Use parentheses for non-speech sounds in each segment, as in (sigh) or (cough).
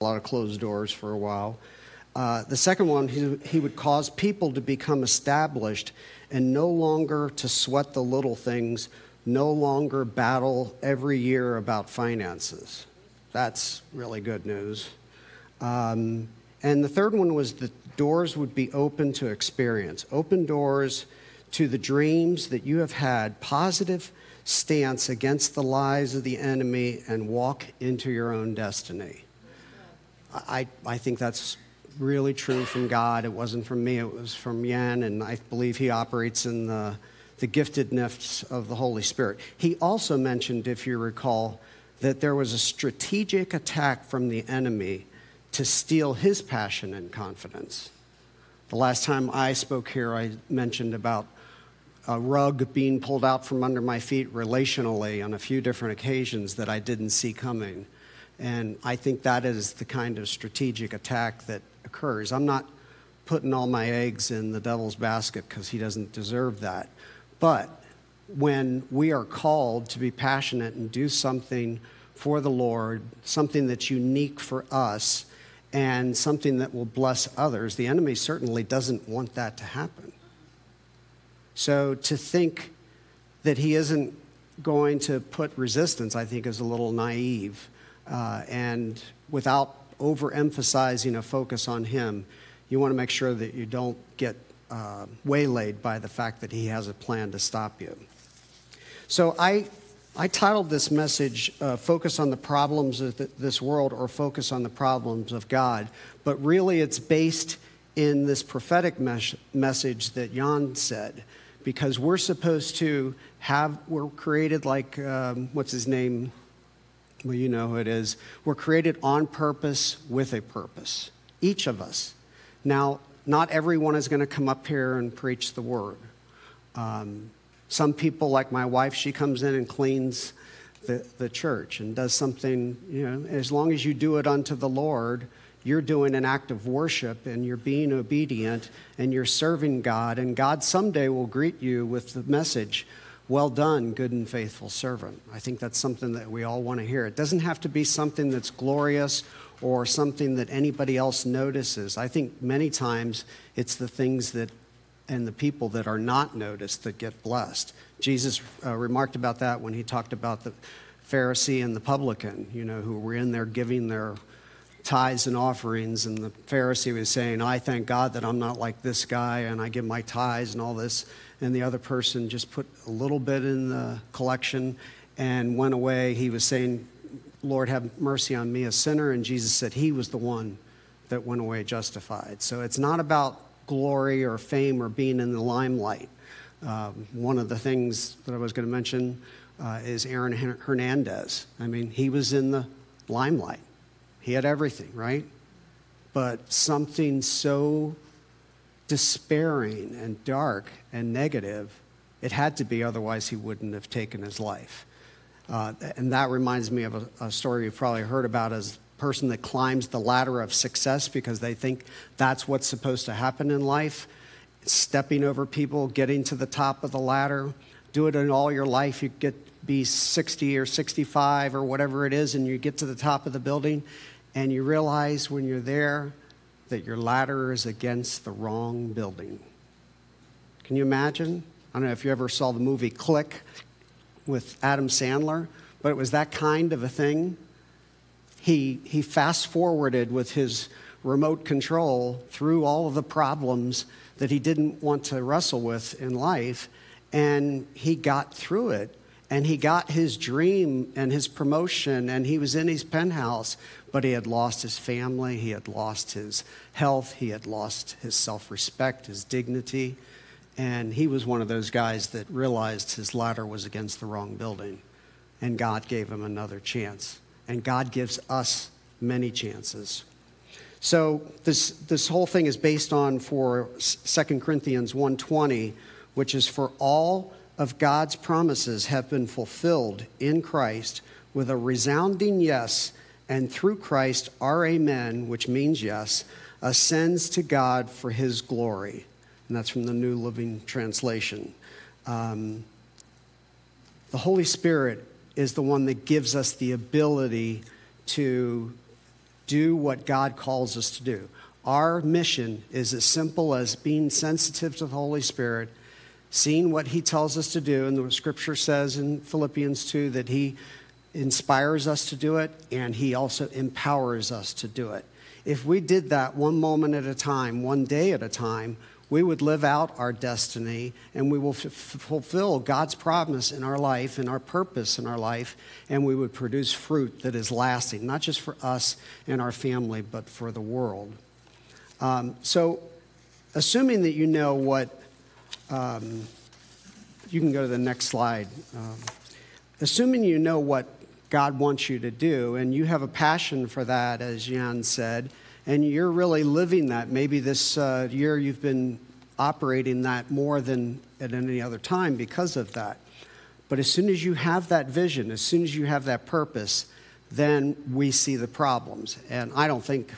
a lot of closed doors for a while. Uh, the second one, he, he would cause people to become established and no longer to sweat the little things, no longer battle every year about finances. That's really good news. Um, and the third one was that doors would be open to experience, open doors to the dreams that you have had, positive stance against the lies of the enemy, and walk into your own destiny. I, I think that's really true from God. It wasn't from me, it was from Jan, and I believe he operates in the, the giftedness of the Holy Spirit. He also mentioned, if you recall, that there was a strategic attack from the enemy to steal his passion and confidence. The last time I spoke here, I mentioned about a rug being pulled out from under my feet relationally on a few different occasions that I didn't see coming. And I think that is the kind of strategic attack that occurs. I'm not putting all my eggs in the devil's basket because he doesn't deserve that. But when we are called to be passionate and do something for the Lord, something that's unique for us, and something that will bless others, the enemy certainly doesn't want that to happen. So to think that he isn't going to put resistance, I think, is a little naive. Uh, and without overemphasizing a focus on him, you want to make sure that you don't get uh, waylaid by the fact that he has a plan to stop you. So I, I titled this message, uh, Focus on the Problems of this World or Focus on the Problems of God. But really, it's based in this prophetic mes- message that Jan said, because we're supposed to have, we're created like, um, what's his name? Well, you know who it is. We're created on purpose with a purpose, each of us. Now, not everyone is going to come up here and preach the word. Um, some people, like my wife, she comes in and cleans the, the church and does something, you know, as long as you do it unto the Lord, you're doing an act of worship and you're being obedient and you're serving God. And God someday will greet you with the message well done, good and faithful servant. I think that's something that we all want to hear. It doesn't have to be something that's glorious or something that anybody else notices. I think many times it's the things that and the people that are not noticed that get blessed. Jesus uh, remarked about that when he talked about the Pharisee and the publican, you know, who were in there giving their tithes and offerings. And the Pharisee was saying, I thank God that I'm not like this guy and I give my tithes and all this and the other person just put a little bit in the collection and went away. He was saying, Lord, have mercy on me, a sinner. And Jesus said he was the one that went away justified. So it's not about glory or fame or being in the limelight. Um, one of the things that I was going to mention uh, is Aaron Hernandez. I mean, he was in the limelight, he had everything, right? But something so despairing and dark and negative. It had to be, otherwise, he wouldn't have taken his life. Uh, and that reminds me of a, a, story you've probably heard about as a person that climbs the ladder of success because they think that's what's supposed to happen in life. Stepping over people, getting to the top of the ladder. Do it in all your life. You get be 60 or 65 or whatever it is, and you get to the top of the building, and you realize when you're there that your ladder is against the wrong building. Can you imagine? I don't know if you ever saw the movie Click with Adam Sandler, but it was that kind of a thing. He, he fast forwarded with his remote control through all of the problems that he didn't want to wrestle with in life, and he got through it. And he got his dream and his promotion, and he was in his penthouse but he had lost his family, he had lost his health, he had lost his self respect, his dignity. And he was one of those guys that realized his ladder was against the wrong building. And God gave him another chance. And God gives us many chances. So this, this whole thing is based on for 2 Corinthians 1.20, which is for all of God's promises have been fulfilled in Christ with a resounding yes and through Christ our amen, which means yes, ascends to God for his glory. And that's from the New Living Translation. Um, the Holy Spirit is the one that gives us the ability to do what God calls us to do. Our mission is as simple as being sensitive to the Holy Spirit, seeing what He tells us to do. And the scripture says in Philippians 2 that He inspires us to do it and He also empowers us to do it. If we did that one moment at a time, one day at a time, we would live out our destiny and we will f- fulfill God's promise in our life and our purpose in our life, and we would produce fruit that is lasting, not just for us and our family, but for the world. Um, so, assuming that you know what, um, you can go to the next slide. Um, assuming you know what God wants you to do, and you have a passion for that, as Jan said, and you're really living that. Maybe this uh, year you've been operating that more than at any other time because of that. But as soon as you have that vision, as soon as you have that purpose, then we see the problems. And I don't think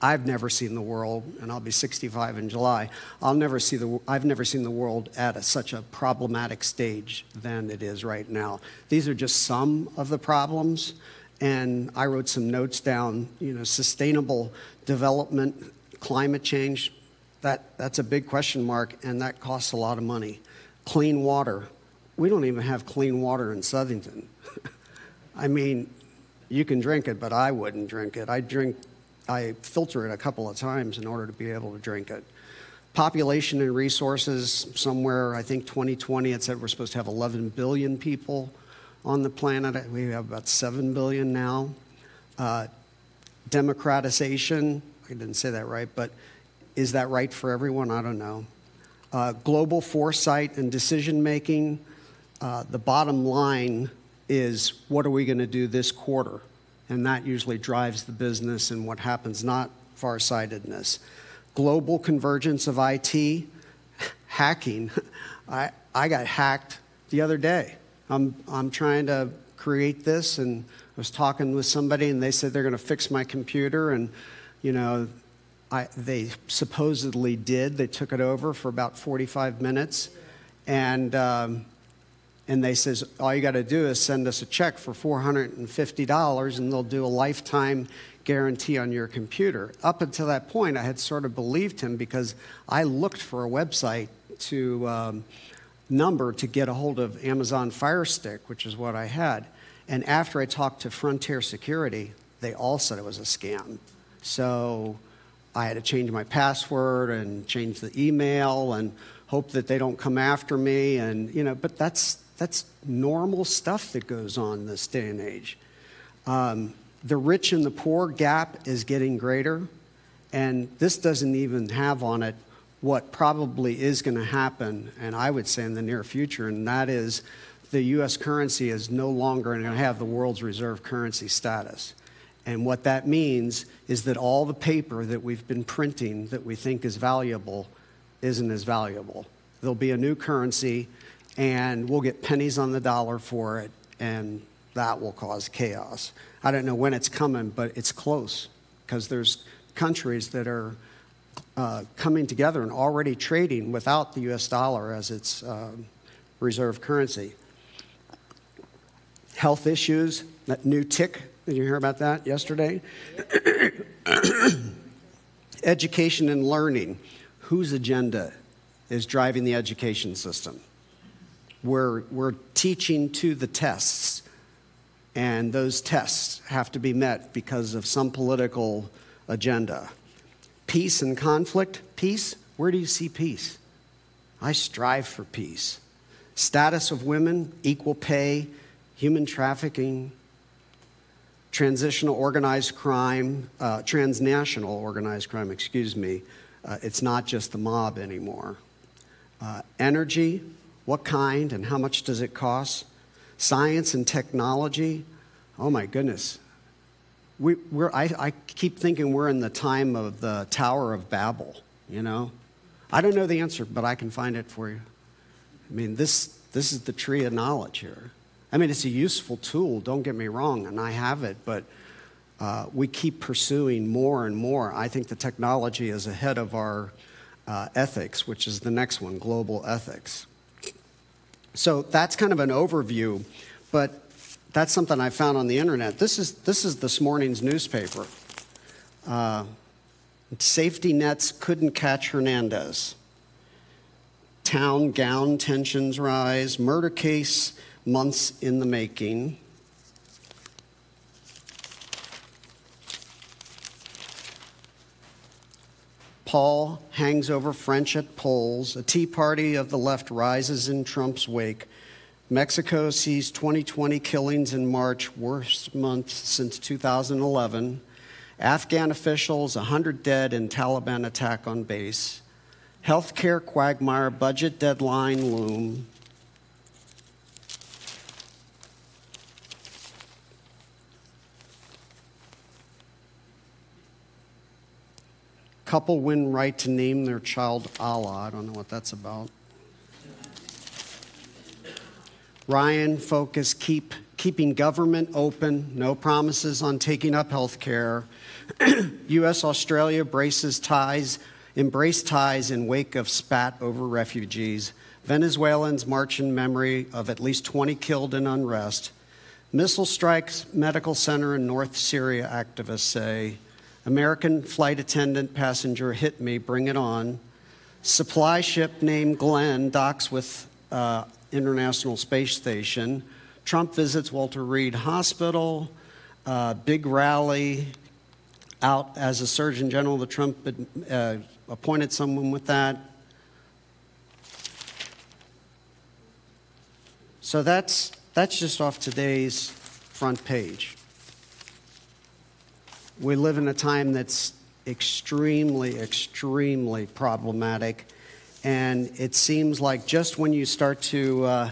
I've never seen the world, and I'll be 65 in July. I'll never see the. I've never seen the world at a, such a problematic stage than it is right now. These are just some of the problems, and I wrote some notes down. You know, sustainable development, climate change. That that's a big question mark, and that costs a lot of money. Clean water. We don't even have clean water in Southington. (laughs) I mean, you can drink it, but I wouldn't drink it. I drink I filter it a couple of times in order to be able to drink it. Population and resources, somewhere, I think 2020, it said we're supposed to have 11 billion people on the planet. We have about 7 billion now. Uh, democratization, I didn't say that right, but is that right for everyone? I don't know. Uh, global foresight and decision making. Uh, the bottom line is what are we going to do this quarter? And that usually drives the business and what happens, not farsightedness. Global convergence of IT, hacking. (laughs) I, I got hacked the other day. I'm, I'm trying to create this, and I was talking with somebody, and they said they're going to fix my computer, and you know, I, they supposedly did. They took it over for about 45 minutes, and um, and they says all you got to do is send us a check for $450 and they'll do a lifetime guarantee on your computer. Up until that point i had sort of believed him because i looked for a website to um, number to get a hold of amazon fire stick which is what i had. And after i talked to frontier security they all said it was a scam. So i had to change my password and change the email and hope that they don't come after me and you know but that's that's normal stuff that goes on this day and age. Um, the rich and the poor gap is getting greater, and this doesn't even have on it what probably is going to happen, and I would say in the near future, and that is the US currency is no longer going to have the world's reserve currency status. And what that means is that all the paper that we've been printing that we think is valuable isn't as valuable. There'll be a new currency and we'll get pennies on the dollar for it, and that will cause chaos. I don't know when it's coming, but it's close because there's countries that are uh, coming together and already trading without the US dollar as its uh, reserve currency. Health issues, that new tick, did you hear about that yesterday? (coughs) education and learning. Whose agenda is driving the education system? We're, we're teaching to the tests, and those tests have to be met because of some political agenda. Peace and conflict, peace, where do you see peace? I strive for peace. Status of women, equal pay, human trafficking, transitional organized crime, uh, transnational organized crime, excuse me. Uh, it's not just the mob anymore. Uh, energy, what kind and how much does it cost? Science and technology. Oh my goodness. We, are I, I keep thinking we're in the time of the Tower of Babel, you know? I don't know the answer, but I can find it for you. I mean, this, this is the tree of knowledge here. I mean, it's a useful tool, don't get me wrong, and I have it, but uh, we keep pursuing more and more. I think the technology is ahead of our uh, ethics, which is the next one global ethics. So that's kind of an overview, but that's something I found on the internet. This is, this is this morning's newspaper. Uh, safety nets couldn't catch Hernandez. Town gown tensions rise. Murder case months in the making. Pall hangs over French at polls. A tea party of the left rises in Trump's wake. Mexico sees 2020 killings in March, worst month since 2011. Afghan officials, 100 dead in Taliban attack on base. Healthcare quagmire, budget deadline loom. Couple win right to name their child Allah. I don't know what that's about. Ryan focus keep keeping government open, no promises on taking up health care. (clears throat) US Australia braces ties, embrace ties in wake of spat over refugees. Venezuelans march in memory of at least 20 killed in unrest. Missile strikes medical center in North Syria, activists say. American flight attendant passenger hit me, bring it on. Supply ship named Glenn docks with uh, International Space Station. Trump visits Walter Reed Hospital. Uh, big rally out as a Surgeon General. The Trump uh, appointed someone with that. So that's, that's just off today's front page. We live in a time that's extremely, extremely problematic. And it seems like just when you start to uh,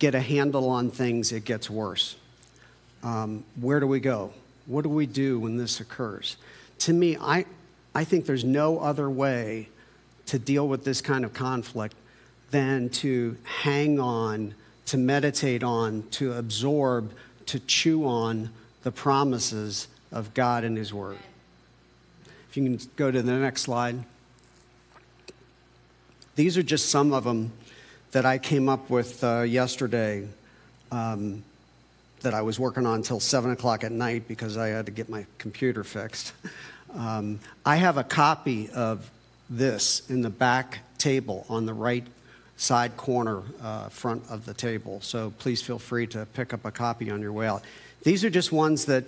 get a handle on things, it gets worse. Um, where do we go? What do we do when this occurs? To me, I, I think there's no other way to deal with this kind of conflict than to hang on, to meditate on, to absorb, to chew on the promises of God and His Word. If you can go to the next slide. These are just some of them that I came up with uh, yesterday um, that I was working on until 7 o'clock at night because I had to get my computer fixed. Um, I have a copy of this in the back table on the right side corner uh, front of the table, so please feel free to pick up a copy on your way out. These are just ones that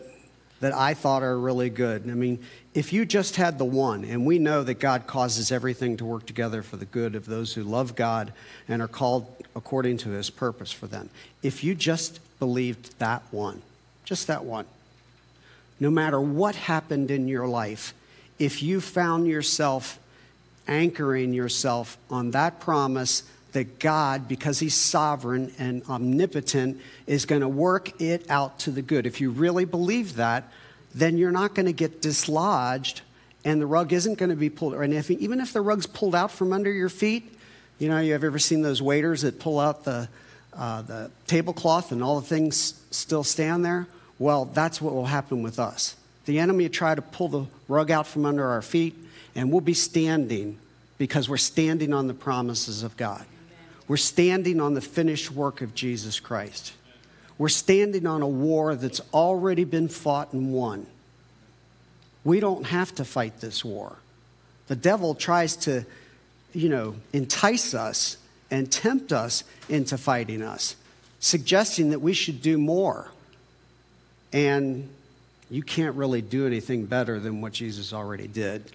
that I thought are really good. I mean, if you just had the one, and we know that God causes everything to work together for the good of those who love God and are called according to his purpose for them. If you just believed that one, just that one, no matter what happened in your life, if you found yourself anchoring yourself on that promise that God, because He's sovereign and omnipotent, is going to work it out to the good. If you really believe that, then you're not going to get dislodged and the rug isn't going to be pulled. And if, even if the rug's pulled out from under your feet, you know, you have ever seen those waiters that pull out the, uh, the tablecloth and all the things still stand there? Well, that's what will happen with us. The enemy will try to pull the rug out from under our feet, and we'll be standing because we're standing on the promises of God. We're standing on the finished work of Jesus Christ. We're standing on a war that's already been fought and won. We don't have to fight this war. The devil tries to, you know, entice us and tempt us into fighting us, suggesting that we should do more. And you can't really do anything better than what Jesus already did.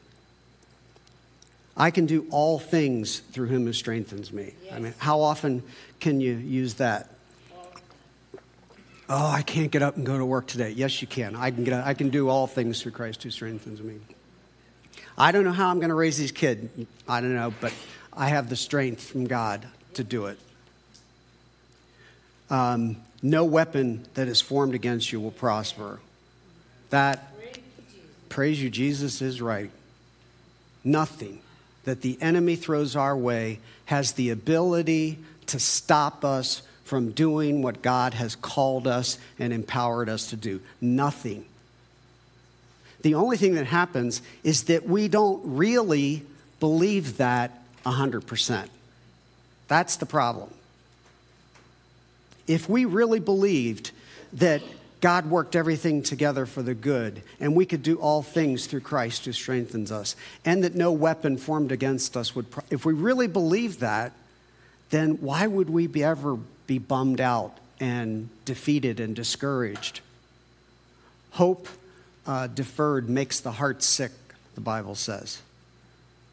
I can do all things through him who strengthens me. Yes. I mean, how often can you use that? Oh, I can't get up and go to work today. Yes, you can. I can, get up, I can do all things through Christ who strengthens me. I don't know how I'm going to raise these kids. I don't know, but I have the strength from God to do it. Um, no weapon that is formed against you will prosper. That, praise you, Jesus is right. Nothing that the enemy throws our way has the ability to stop us from doing what God has called us and empowered us to do. Nothing. The only thing that happens is that we don't really believe that 100%. That's the problem. If we really believed that God worked everything together for the good, and we could do all things through Christ who strengthens us, and that no weapon formed against us would. Pro- if we really believe that, then why would we be ever be bummed out and defeated and discouraged? Hope uh, deferred makes the heart sick, the Bible says.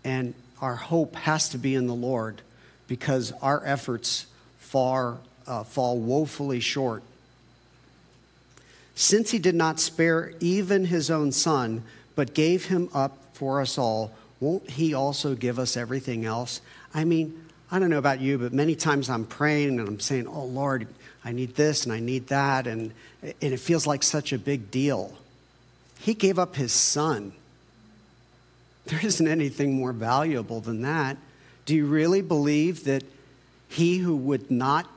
And our hope has to be in the Lord because our efforts far, uh, fall woefully short. Since he did not spare even his own son, but gave him up for us all, won't he also give us everything else? I mean, I don't know about you, but many times I'm praying and I'm saying, Oh Lord, I need this and I need that, and, and it feels like such a big deal. He gave up his son. There isn't anything more valuable than that. Do you really believe that he who would not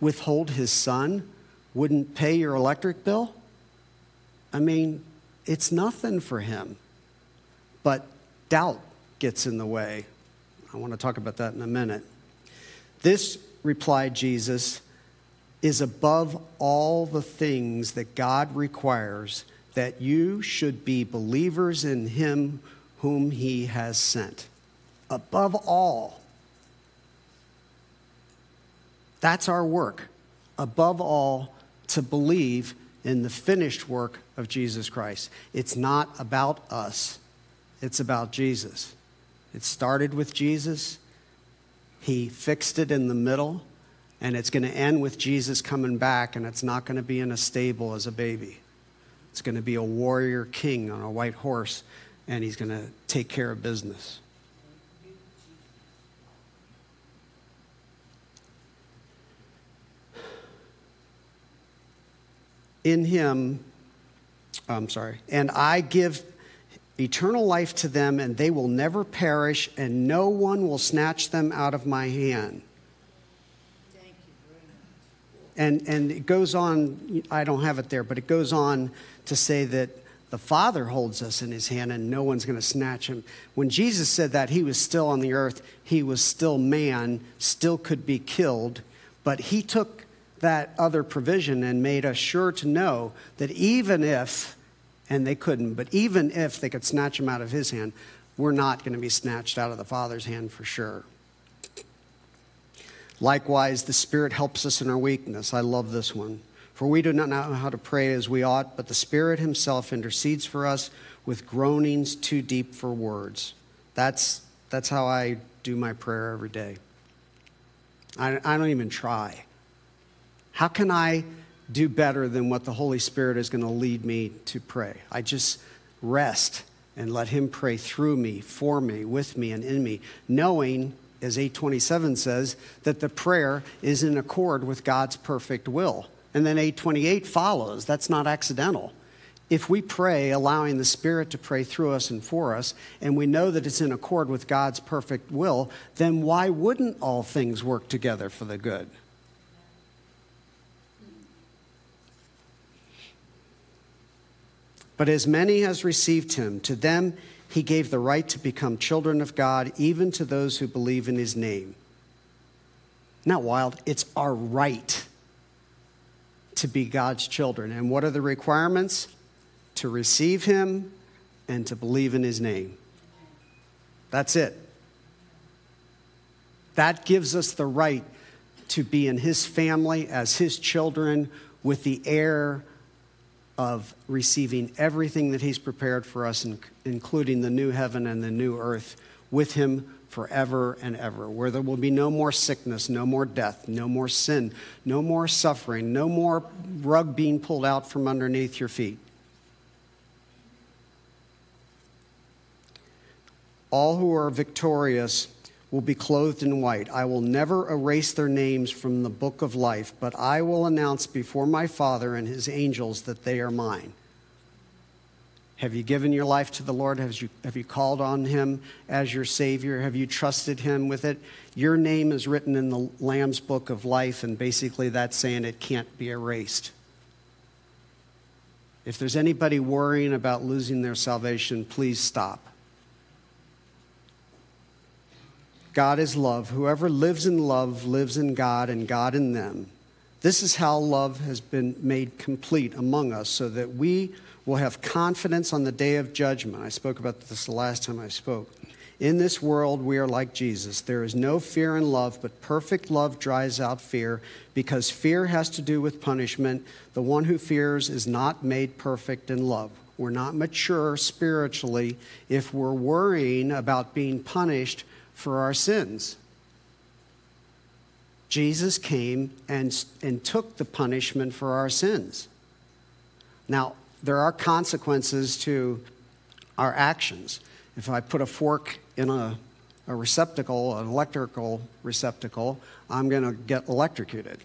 withhold his son wouldn't pay your electric bill? I mean, it's nothing for him. But doubt gets in the way. I want to talk about that in a minute. This, replied Jesus, is above all the things that God requires that you should be believers in him whom he has sent. Above all. That's our work. Above all, to believe in the finished work of Jesus Christ. It's not about us, it's about Jesus. It started with Jesus, He fixed it in the middle, and it's going to end with Jesus coming back, and it's not going to be in a stable as a baby. It's going to be a warrior king on a white horse, and He's going to take care of business. In him, I'm sorry, and I give eternal life to them, and they will never perish, and no one will snatch them out of my hand. And, and it goes on, I don't have it there, but it goes on to say that the Father holds us in his hand and no one's going to snatch him. When Jesus said that, he was still on the earth, he was still man, still could be killed, but he took that other provision and made us sure to know that even if, and they couldn't, but even if they could snatch him out of his hand, we're not going to be snatched out of the Father's hand for sure. Likewise, the Spirit helps us in our weakness. I love this one. For we do not know how to pray as we ought, but the Spirit Himself intercedes for us with groanings too deep for words. That's, that's how I do my prayer every day. I, I don't even try. How can I do better than what the Holy Spirit is going to lead me to pray? I just rest and let Him pray through me, for me, with me, and in me, knowing, as 827 says, that the prayer is in accord with God's perfect will. And then 828 follows. That's not accidental. If we pray, allowing the Spirit to pray through us and for us, and we know that it's in accord with God's perfect will, then why wouldn't all things work together for the good? But as many as received him, to them he gave the right to become children of God, even to those who believe in his name. Not wild, it's our right to be God's children. And what are the requirements? To receive him and to believe in his name. That's it. That gives us the right to be in his family as his children with the heir of receiving everything that He's prepared for us, including the new heaven and the new earth, with Him forever and ever, where there will be no more sickness, no more death, no more sin, no more suffering, no more rug being pulled out from underneath your feet. All who are victorious will be clothed in white. I will never erase their names from the book of life, but I will announce before my Father and his angels that they are mine. Have you given your life to the Lord? Have you, have you called on him as your Savior? Have you trusted him with it? Your name is written in the Lamb's book of life, and basically that's saying it can't be erased. If there's anybody worrying about losing their salvation, please stop. God is love. Whoever lives in love lives in God and God in them. This is how love has been made complete among us so that we will have confidence on the day of judgment. I spoke about this the last time I spoke. In this world, we are like Jesus. There is no fear in love, but perfect love drives out fear because fear has to do with punishment. The one who fears is not made perfect in love. We're not mature spiritually if we're worrying about being punished for our sins. Jesus came and, and took the punishment for our sins. Now, there are consequences to our actions. If I put a fork in a, a receptacle, an electrical receptacle, I'm going to get electrocuted.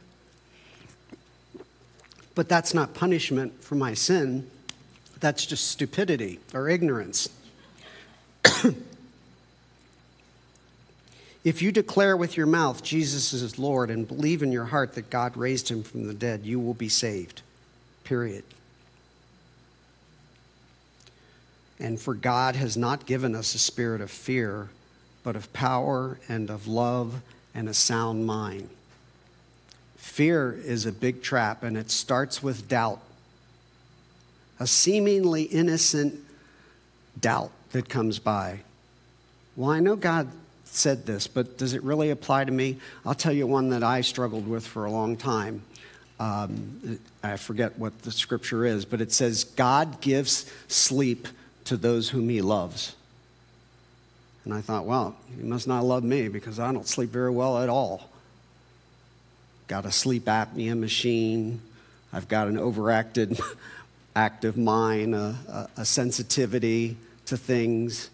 But that's not punishment for my sin, that's just stupidity or ignorance. If you declare with your mouth Jesus is Lord and believe in your heart that God raised him from the dead, you will be saved. Period. And for God has not given us a spirit of fear, but of power and of love and a sound mind. Fear is a big trap, and it starts with doubt. A seemingly innocent doubt that comes by. Well, I know God said this, but does it really apply to me? I'll tell you one that I struggled with for a long time. Um, I forget what the scripture is, but it says, God gives sleep to those whom he loves. And I thought, well, he must not love me because I don't sleep very well at all. Got a sleep apnea machine. I've got an overacted (laughs) active mind, a, a, a sensitivity to things.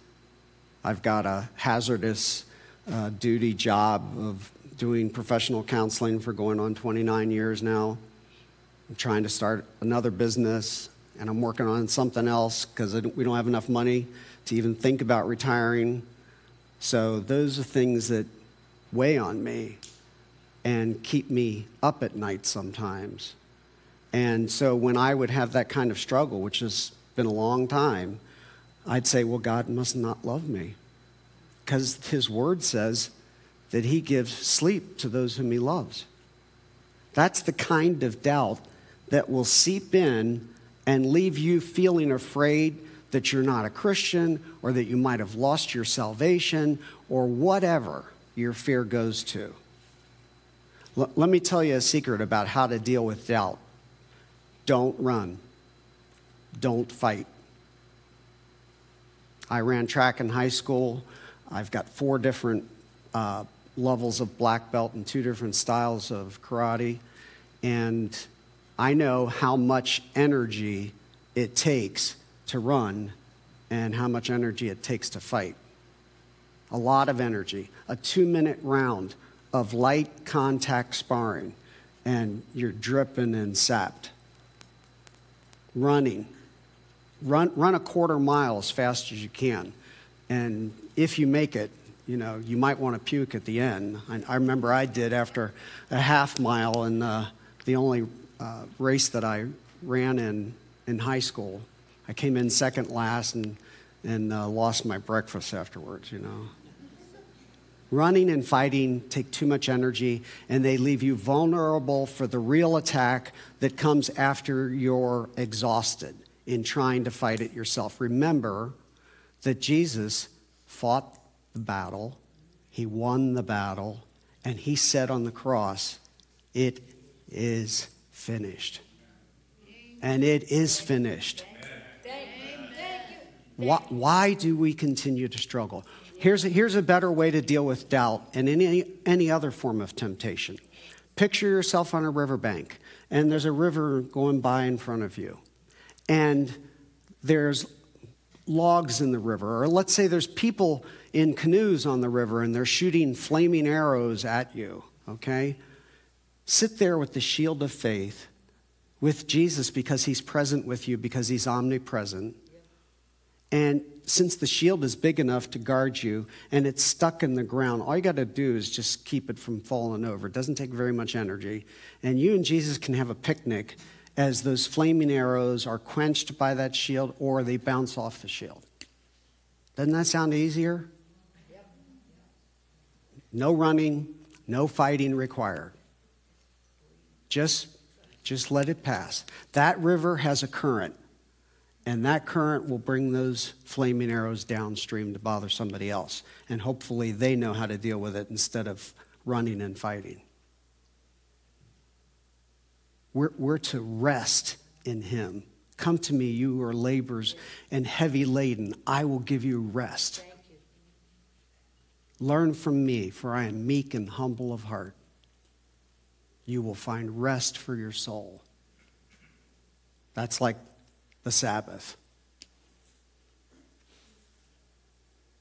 I've got a hazardous uh, duty job of doing professional counseling for going on 29 years now. I'm trying to start another business and I'm working on something else because we don't have enough money to even think about retiring. So those are things that weigh on me and keep me up at night sometimes. And so when I would have that kind of struggle, which has been a long time, I'd say, well, God must not love me. Because his word says that he gives sleep to those whom he loves. That's the kind of doubt that will seep in and leave you feeling afraid that you're not a Christian or that you might have lost your salvation or whatever your fear goes to. L- let me tell you a secret about how to deal with doubt don't run, don't fight. I ran track in high school. I've got four different uh, levels of black belt and two different styles of karate. And I know how much energy it takes to run and how much energy it takes to fight. A lot of energy. A two minute round of light contact sparring, and you're dripping and sapped. Running. Run, run a quarter mile as fast as you can. And if you make it, you know, you might want to puke at the end. I, I remember I did after a half mile, in uh, the only uh, race that I ran in in high school. I came in second last and, and uh, lost my breakfast afterwards, you know. Running and fighting take too much energy and they leave you vulnerable for the real attack that comes after you're exhausted in trying to fight it yourself. Remember that Jesus fought the battle, he won the battle, and he said on the cross, It is finished. And it is finished. Why, why do we continue to struggle? Here's a, here's a better way to deal with doubt and any, any other form of temptation. Picture yourself on a riverbank, and there's a river going by in front of you. And there's logs in the river, or let's say there's people in canoes on the river and they're shooting flaming arrows at you, okay? Sit there with the shield of faith with Jesus because he's present with you, because he's omnipresent. And since the shield is big enough to guard you and it's stuck in the ground, all you got to do is just keep it from falling over. It doesn't take very much energy. And you and Jesus can have a picnic as those flaming arrows are quenched by that shield or they bounce off the shield. Doesn't that sound easier? No running, no fighting required. Just, just let it pass. That river has a current, and that current will bring those flaming arrows downstream to bother somebody else. And hopefully they know how to deal with it instead of running and fighting. We're, we're to rest in Him. Come to me, you who are laborers and heavy laden. I will give you rest. Learn from me, for I am meek and humble of heart. You will find rest for your soul. That's like the Sabbath.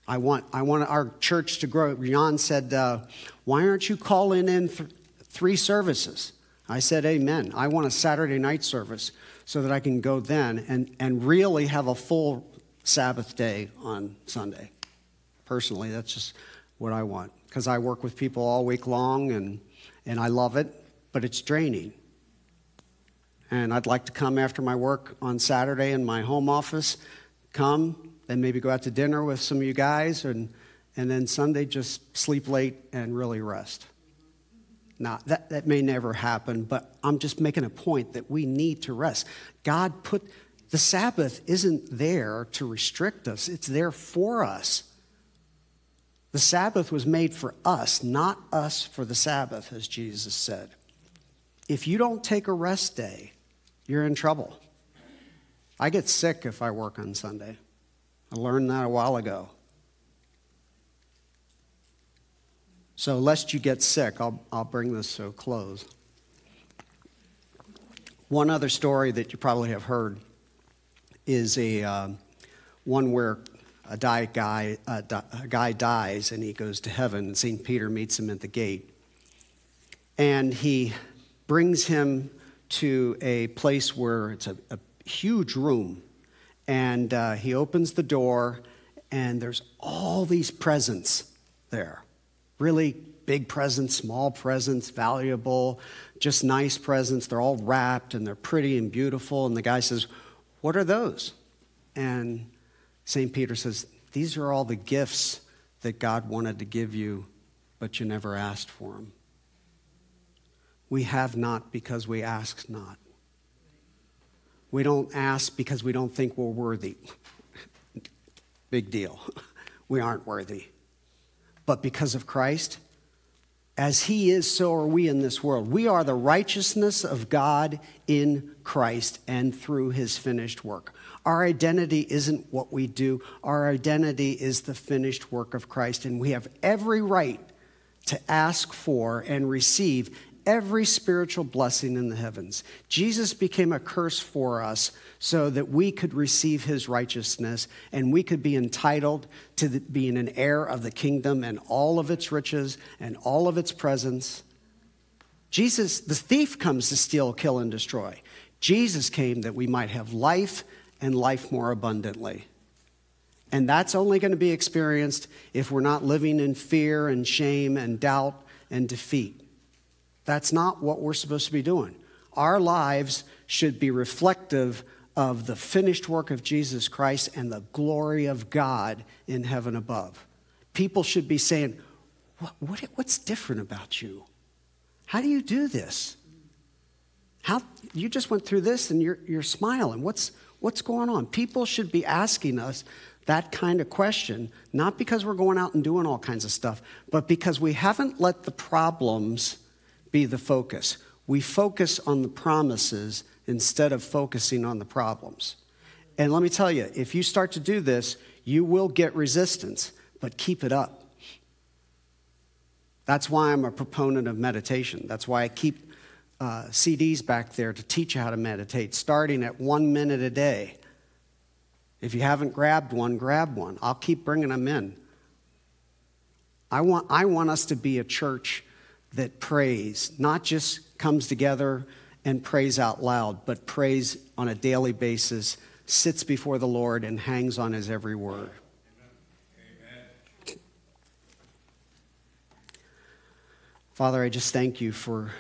I want, I want our church to grow. Jan said, uh, Why aren't you calling in th- three services? I said, Amen. I want a Saturday night service so that I can go then and, and really have a full Sabbath day on Sunday. Personally, that's just what I want because I work with people all week long and, and I love it, but it's draining. And I'd like to come after my work on Saturday in my home office, come, and maybe go out to dinner with some of you guys, and, and then Sunday just sleep late and really rest. Now, that, that may never happen, but I'm just making a point that we need to rest. God put the Sabbath isn't there to restrict us, it's there for us. The Sabbath was made for us, not us for the Sabbath, as Jesus said. If you don't take a rest day, you're in trouble. I get sick if I work on Sunday. I learned that a while ago. So, lest you get sick, I'll, I'll bring this to a close. One other story that you probably have heard is a uh, one where a, die guy, a, a guy dies and he goes to heaven, and St. Peter meets him at the gate. And he brings him to a place where it's a, a huge room. And uh, he opens the door, and there's all these presents there really big presents, small presents, valuable, just nice presents. They're all wrapped and they're pretty and beautiful. And the guy says, What are those? And St. Peter says, These are all the gifts that God wanted to give you, but you never asked for them. We have not because we ask not. We don't ask because we don't think we're worthy. (laughs) Big deal. (laughs) We aren't worthy. But because of Christ, as he is, so are we in this world. We are the righteousness of God in Christ and through his finished work. Our identity isn't what we do, our identity is the finished work of Christ. And we have every right to ask for and receive every spiritual blessing in the heavens. Jesus became a curse for us so that we could receive his righteousness and we could be entitled to the, being an heir of the kingdom and all of its riches and all of its presence. Jesus, the thief comes to steal, kill, and destroy. Jesus came that we might have life and life more abundantly. And that's only going to be experienced if we're not living in fear and shame and doubt and defeat. That's not what we're supposed to be doing. Our lives should be reflective of the finished work of Jesus Christ and the glory of God in heaven above. People should be saying, what, what, What's different about you? How do you do this? How, you just went through this and you're, you're smiling. What's, what's going on? People should be asking us that kind of question, not because we're going out and doing all kinds of stuff, but because we haven't let the problems be the focus. We focus on the promises instead of focusing on the problems. And let me tell you, if you start to do this, you will get resistance, but keep it up. That's why I'm a proponent of meditation. That's why I keep uh, CDs back there to teach you how to meditate, starting at one minute a day. If you haven't grabbed one, grab one. I'll keep bringing them in. I want, I want us to be a church that prays, not just comes together and prays out loud, but prays on a daily basis, sits before the Lord, and hangs on his every word. Father, I just thank you for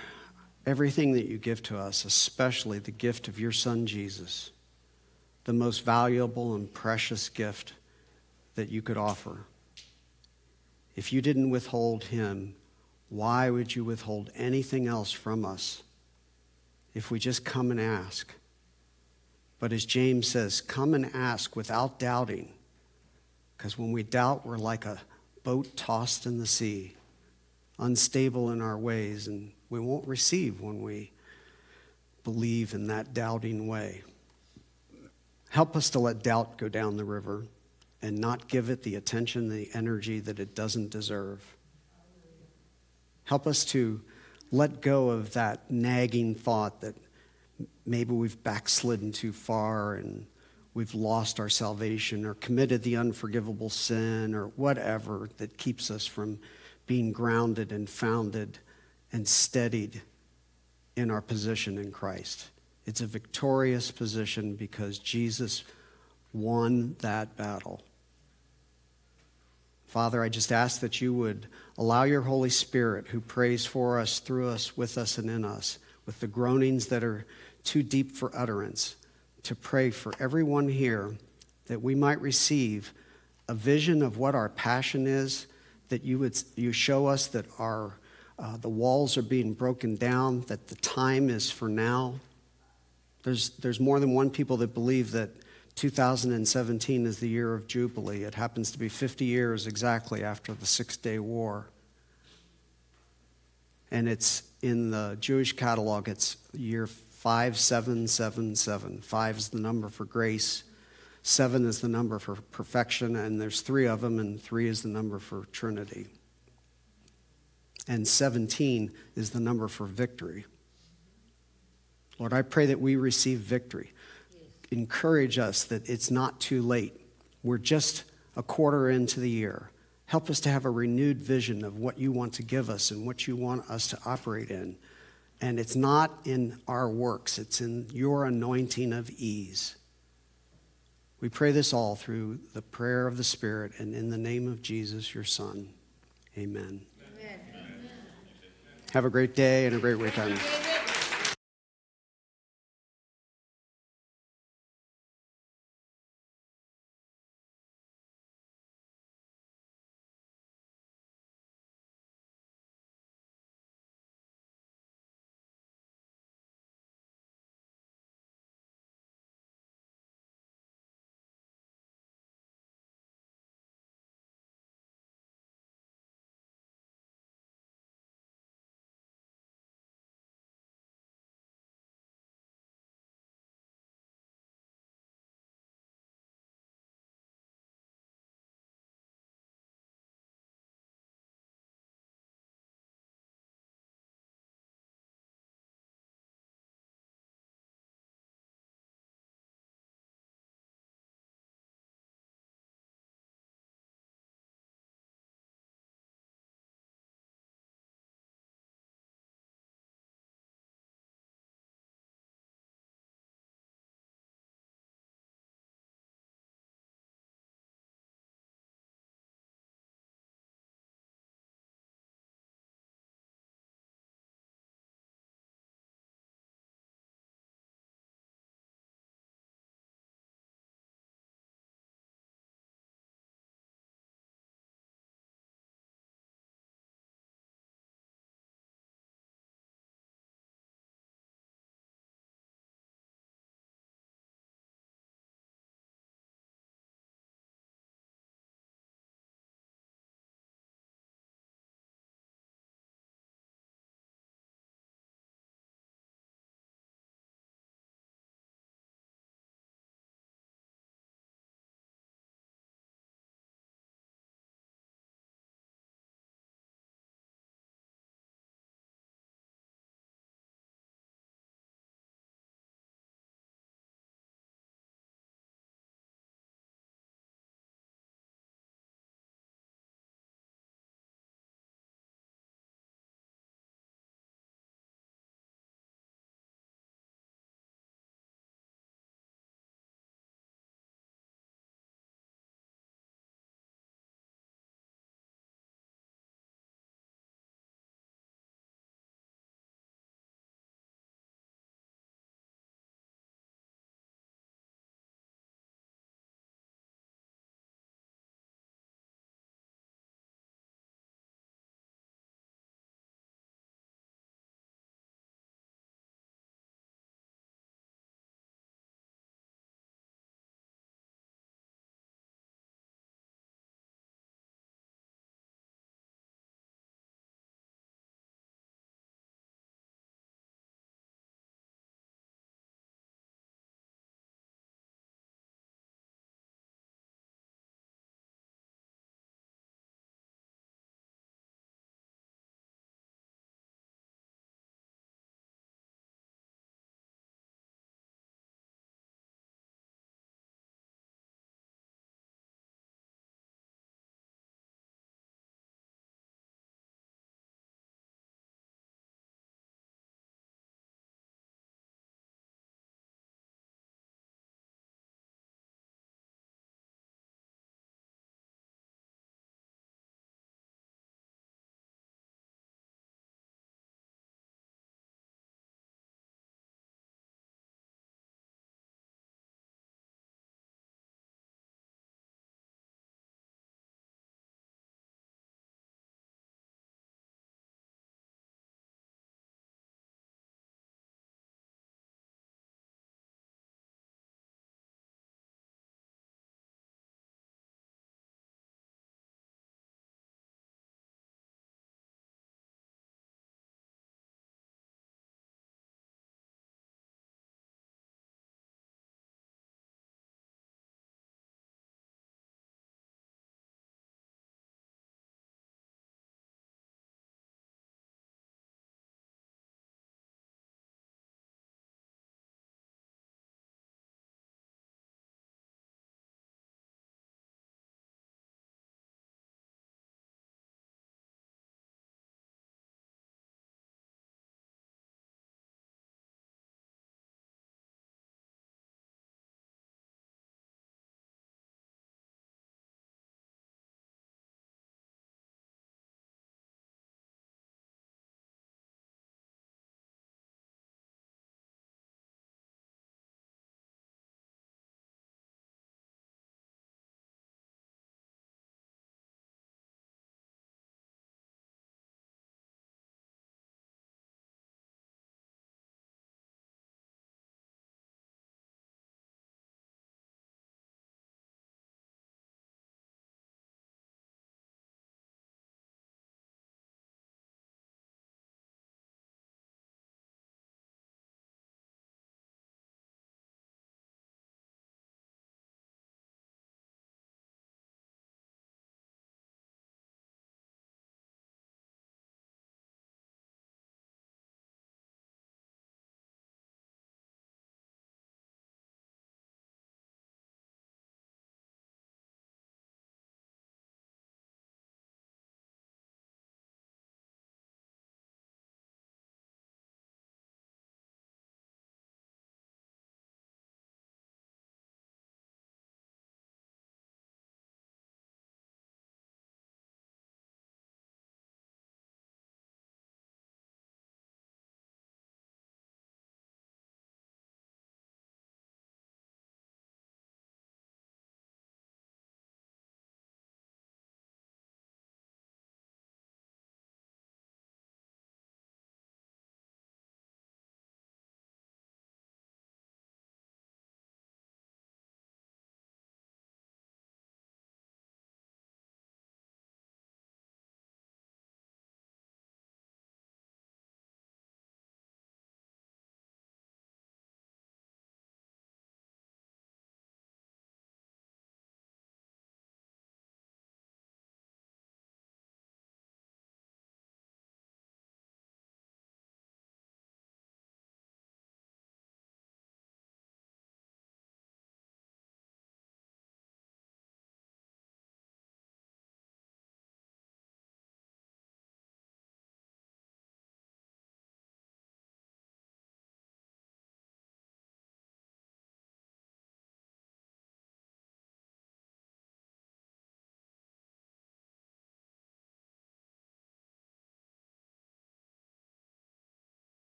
everything that you give to us, especially the gift of your Son, Jesus, the most valuable and precious gift that you could offer. If you didn't withhold him, why would you withhold anything else from us? if we just come and ask. But as James says, come and ask without doubting. Because when we doubt, we're like a boat tossed in the sea, unstable in our ways, and we won't receive when we believe in that doubting way. Help us to let doubt go down the river and not give it the attention, the energy that it doesn't deserve. Help us to let go of that nagging thought that maybe we've backslidden too far and we've lost our salvation or committed the unforgivable sin or whatever that keeps us from being grounded and founded and steadied in our position in Christ. It's a victorious position because Jesus won that battle. Father, I just ask that you would allow your Holy Spirit, who prays for us, through us, with us, and in us, with the groanings that are too deep for utterance, to pray for everyone here that we might receive a vision of what our passion is, that you would you show us that our uh, the walls are being broken down, that the time is for now. There's, there's more than one people that believe that 2017 is the year of Jubilee. It happens to be 50 years exactly after the Six Day War. And it's in the Jewish catalog, it's year 5777. Five is the number for grace, seven is the number for perfection, and there's three of them, and three is the number for Trinity. And 17 is the number for victory. Lord, I pray that we receive victory. Encourage us that it's not too late. We're just a quarter into the year. Help us to have a renewed vision of what you want to give us and what you want us to operate in. And it's not in our works, it's in your anointing of ease. We pray this all through the prayer of the Spirit and in the name of Jesus, your Son. Amen. Amen. Have a great day and a great weekend.